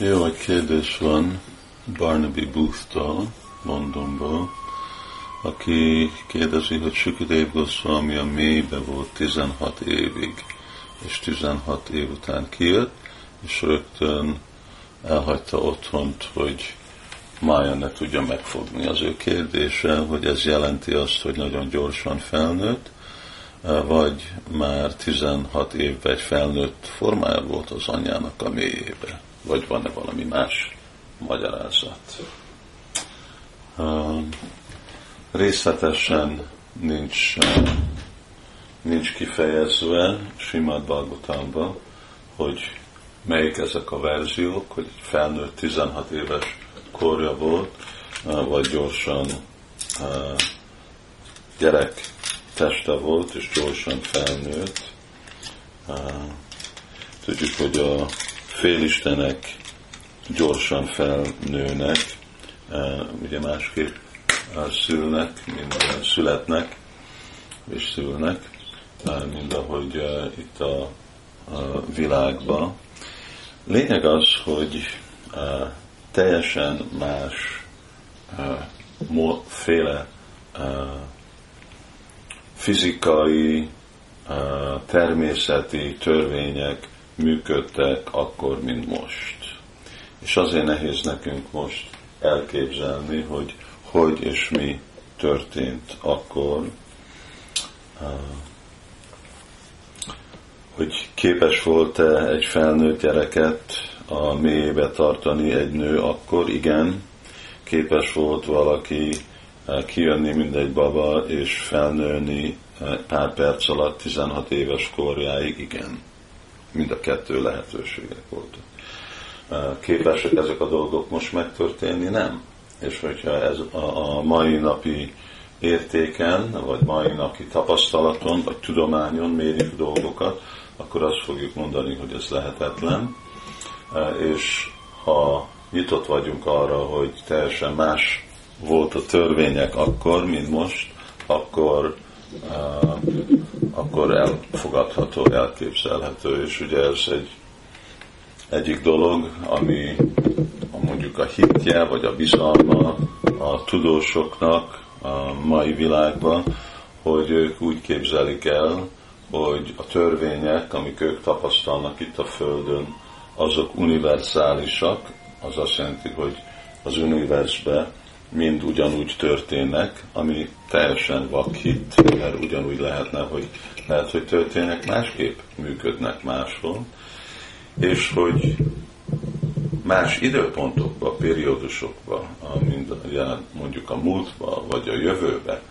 Jó, egy kérdés van Barnaby Booth-tól, Londonból, aki kérdezi, hogy Sukadev Goswami a mélybe volt 16 évig, és 16 év után kijött, és rögtön elhagyta otthont, hogy Mája ne tudja megfogni. Az ő kérdése, hogy ez jelenti azt, hogy nagyon gyorsan felnőtt, vagy már 16 évben egy felnőtt formája volt az anyjának a mélyébe, vagy van-e valami más magyarázat. Részletesen nincs, nincs kifejezve Simad Bhagavatamban, hogy melyik ezek a verziók, hogy felnőtt 16 éves korja volt, vagy gyorsan gyerek teste volt, és gyorsan felnőtt. Tudjuk, hogy a félistenek gyorsan felnőnek, ugye másképp szülnek, mint születnek, és szülnek, mint ahogy itt a, világban. Lényeg az, hogy teljesen más féle fizikai, természeti törvények működtek akkor, mint most. És azért nehéz nekünk most elképzelni, hogy hogy és mi történt akkor, hogy képes volt-e egy felnőtt gyereket a mélyébe tartani egy nő, akkor igen, képes volt valaki kijönni, mint egy baba, és felnőni pár perc alatt 16 éves korjáig, igen. Mind a kettő lehetőségek voltak. Képesek ezek a dolgok most megtörténni? Nem. És hogyha ez a, mai napi értéken, vagy mai napi tapasztalaton, vagy tudományon mérjük dolgokat, akkor azt fogjuk mondani, hogy ez lehetetlen. És ha nyitott vagyunk arra, hogy teljesen más volt a törvények akkor, mint most, akkor, akkor elfogadható, elképzelhető, és ugye ez egy egyik dolog, ami mondjuk a hitje, vagy a bizalma a tudósoknak a mai világban, hogy ők úgy képzelik el, hogy a törvények, amik ők tapasztalnak itt a Földön, azok univerzálisak, az azt jelenti, hogy az univerzbe mind ugyanúgy történnek, ami teljesen vakhit, mert ugyanúgy lehetne, hogy lehet, hogy történnek másképp, működnek máshol, és hogy más időpontokba, periódusokba, mint mondjuk a múltba, vagy a jövőbe,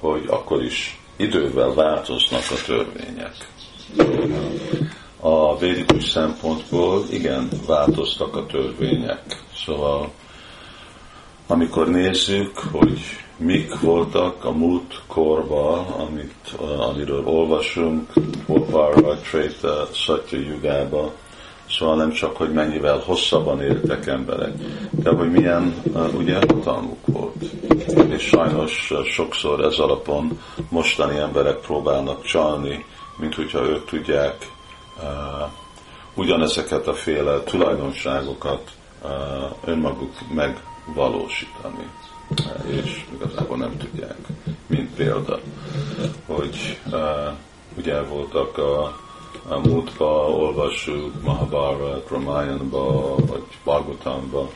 hogy akkor is idővel változnak a törvények. A védikus szempontból igen, változtak a törvények. Szóval amikor nézzük, hogy mik voltak a múlt korban, amit, amiről olvasunk, Oparva, Treta, Satya Yugába, Szóval nem csak, hogy mennyivel hosszabban éltek emberek, de hogy milyen ugye hatalmuk volt. És sajnos sokszor ez alapon mostani emberek próbálnak csalni, mint hogyha ők tudják uh, ugyanezeket a féle tulajdonságokat önmaguk megvalósítani. És igazából nem tudják, mint példa, hogy ugye voltak a a múltba olvassuk Mahabharat, Ramayanba, vagy Bhagavatamban,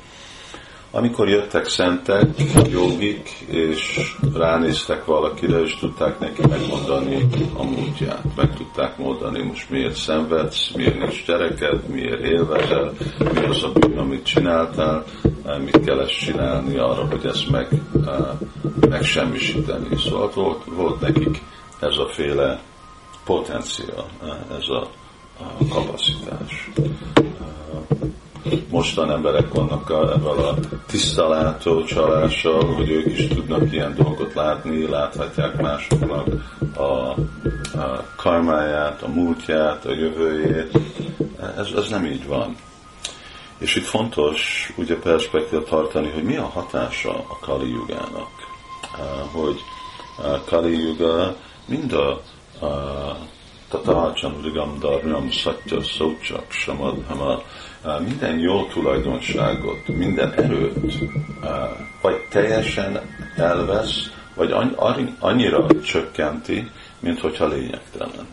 amikor jöttek szentek, jogik, és ránéztek valakire, és tudták neki megmondani a múltját. Meg tudták mondani, most miért szenvedsz, miért nincs gyereked, miért élvezel, mi az a bűn, amit csináltál, mit kell ezt csinálni arra, hogy ezt meg, megsemmisíteni. Szóval volt, volt nekik ez a féle potencia, ez a, a kapacitás. Mostan emberek vannak ebben a tisztalátó csalással, hogy ők is tudnak ilyen dolgot látni, láthatják másoknak a, a karmáját, a múltját, a jövőjét. Ez, ez nem így van. És itt fontos ugye perspektíva tartani, hogy mi a hatása a Kali Yugának. Hogy a Kali Yuga mind a Tata Chandrigam Dharmam Satya Sauchak Samadhama minden jó tulajdonságot, minden erőt vagy teljesen elvesz, vagy annyira csökkenti, mint hogyha lényegtelen.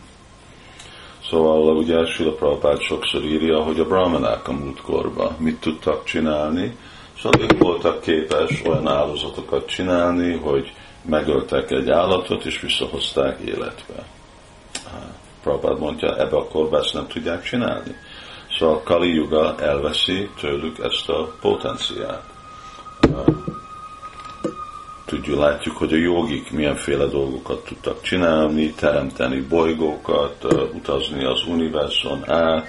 Szóval ugye Sula Prabhupád sokszor írja, hogy a brahmanák a múltkorban mit tudtak csinálni, szóval ők voltak képes olyan áldozatokat csinálni, hogy megöltek egy állatot, és visszahozták életbe. Prabhupád mondja, ebbe a korban ezt nem tudják csinálni. Szóval Kali Yuga elveszi tőlük ezt a potenciát. Tudjuk, látjuk, hogy a jogik milyenféle dolgokat tudtak csinálni, teremteni bolygókat, utazni az univerzon át,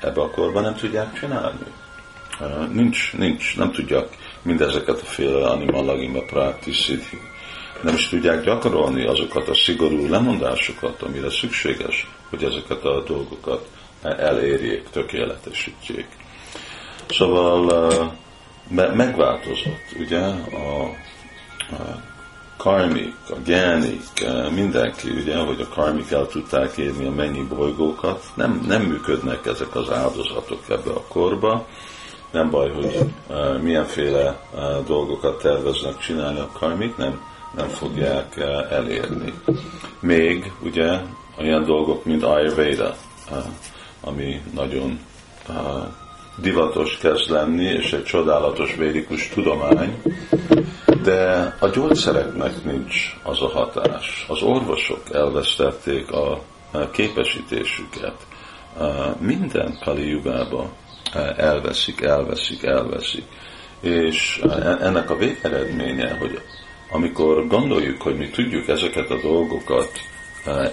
ebbe a korban nem tudják csinálni. Nincs, nincs, nem tudják mindezeket a féle animalagima practice nem is tudják gyakorolni azokat a szigorú lemondásokat, amire szükséges, hogy ezeket a dolgokat elérjék, tökéletesítjék. Szóval megváltozott, ugye, a, karmik, a gyánik, mindenki, ugye, hogy a karmik el tudták érni a mennyi bolygókat, nem, nem működnek ezek az áldozatok ebbe a korba, nem baj, hogy milyenféle dolgokat terveznek csinálni a karmik, nem, nem fogják uh, elérni. Még ugye olyan dolgok, mint Ayurveda, uh, ami nagyon uh, divatos kezd lenni, és egy csodálatos védikus tudomány, de a gyógyszereknek nincs az a hatás. Az orvosok elvesztették a képesítésüket. Minden Kali Yugába elveszik, elveszik, elveszik. És ennek a végeredménye, hogy amikor gondoljuk, hogy mi tudjuk ezeket a dolgokat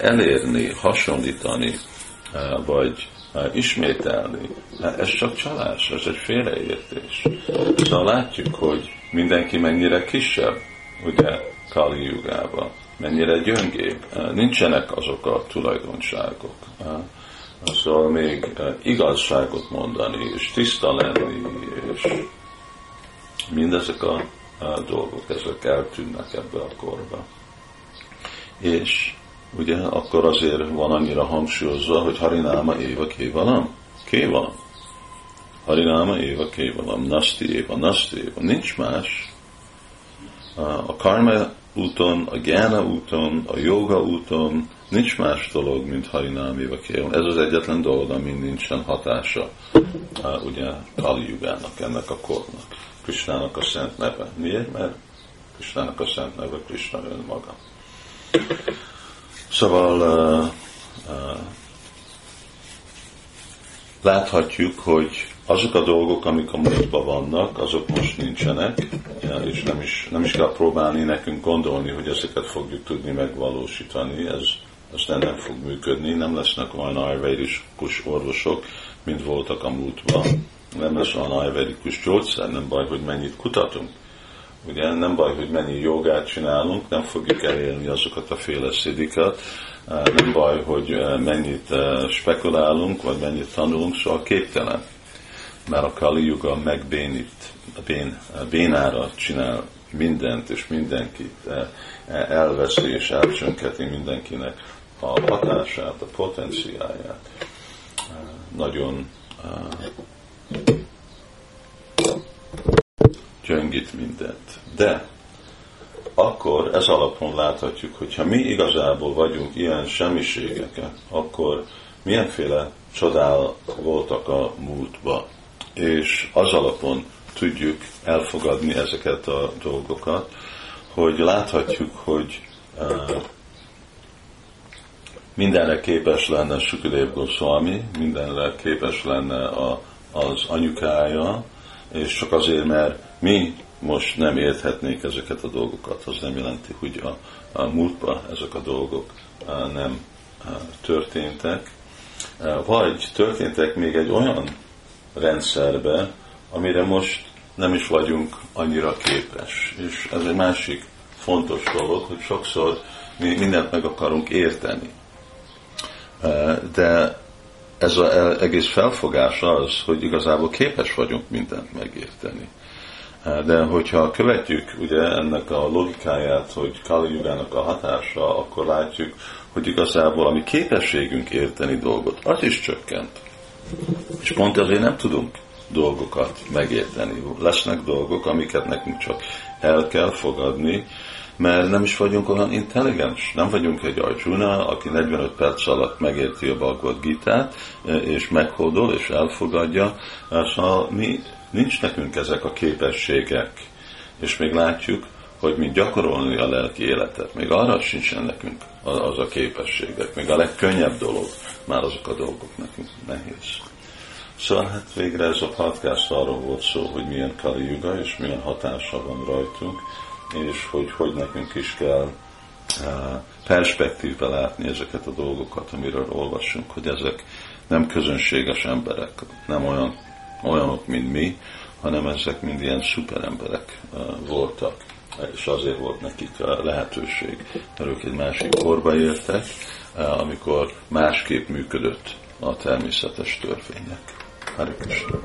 elérni, hasonlítani, vagy ismételni. Ez csak csalás, ez egy félreértés. Szóval látjuk, hogy mindenki mennyire kisebb, ugye, Kali Jugában, mennyire gyöngébb. Nincsenek azok a tulajdonságok. Szóval még igazságot mondani, és tiszta lenni, és mindezek a dolgok, ezek eltűnnek ebbe a korba. És ugye akkor azért van annyira hangsúlyozva, hogy Harináma Éva Kévalam. Kévalam. Harináma Éva Kévalam. Nasti Éva, Nasti Éva. Nincs más. A karma úton, a gyána úton, a joga úton nincs más dolog, mint Harinám Éva Kévalam. Ez az egyetlen dolog, ami nincsen hatása ugye Kali ennek a kornak. Krisnának a szent neve. Miért? Mert Krisnának a szent neve Krishna önmaga. Szóval uh, uh, láthatjuk, hogy azok a dolgok, amik a múltban vannak, azok most nincsenek, és nem is, nem is kell próbálni nekünk gondolni, hogy ezeket fogjuk tudni megvalósítani, ez, ez nem, fog működni, nem lesznek olyan ayurvedikus orvosok, mint voltak a múltban, nem lesz olyan ayurvedikus gyógyszer, nem baj, hogy mennyit kutatunk Ugye nem baj, hogy mennyi jogát csinálunk, nem fogjuk elérni azokat a féle szidikat, nem baj, hogy mennyit spekulálunk, vagy mennyit tanulunk, szóval képtelen. Mert a Kali Yuga megbénít, bén, bénára csinál mindent és mindenkit, elveszi és elcsönketi mindenkinek a hatását, a potenciáját. Nagyon gyöngít mindent. De akkor ez alapon láthatjuk, hogy ha mi igazából vagyunk ilyen semmiségeket, akkor milyenféle csodál voltak a múltba. És az alapon tudjuk elfogadni ezeket a dolgokat, hogy láthatjuk, hogy uh, mindenre képes lenne Sukadev Goswami, mindenre képes lenne a, az anyukája, és csak azért, mert mi most nem érthetnék ezeket a dolgokat, az nem jelenti, hogy a, a múltban ezek a dolgok nem történtek, vagy történtek még egy olyan rendszerbe, amire most nem is vagyunk annyira képes. És ez egy másik fontos dolog, hogy sokszor mi mindent meg akarunk érteni. De ez az egész felfogás az, hogy igazából képes vagyunk mindent megérteni. De hogyha követjük ugye ennek a logikáját, hogy Kali Yugának a hatása, akkor látjuk, hogy igazából a mi képességünk érteni dolgot, az is csökkent. És pont ezért nem tudunk dolgokat megérteni. Lesznek dolgok, amiket nekünk csak el kell fogadni, mert nem is vagyunk olyan intelligens. Nem vagyunk egy Arjuna, aki 45 perc alatt megérti a Bhagavad gita és meghódol, és elfogadja. Szóval mi, nincs nekünk ezek a képességek. És még látjuk, hogy mi gyakorolni a lelki életet. Még arra sincsen nekünk az a képességek. Még a legkönnyebb dolog, már azok a dolgok nekünk nehéz. Szóval hát végre ez a podcast arról volt szó, hogy milyen Kali Yuga és milyen hatása van rajtunk, és hogy hogy nekünk is kell uh, perspektívbe látni ezeket a dolgokat, amiről olvasunk, hogy ezek nem közönséges emberek, nem olyan, olyanok, mint mi, hanem ezek mind ilyen szuperemberek uh, voltak, és azért volt nekik a lehetőség, mert ők egy másik korba éltek, uh, amikor másképp működött a természetes törvények. Hare.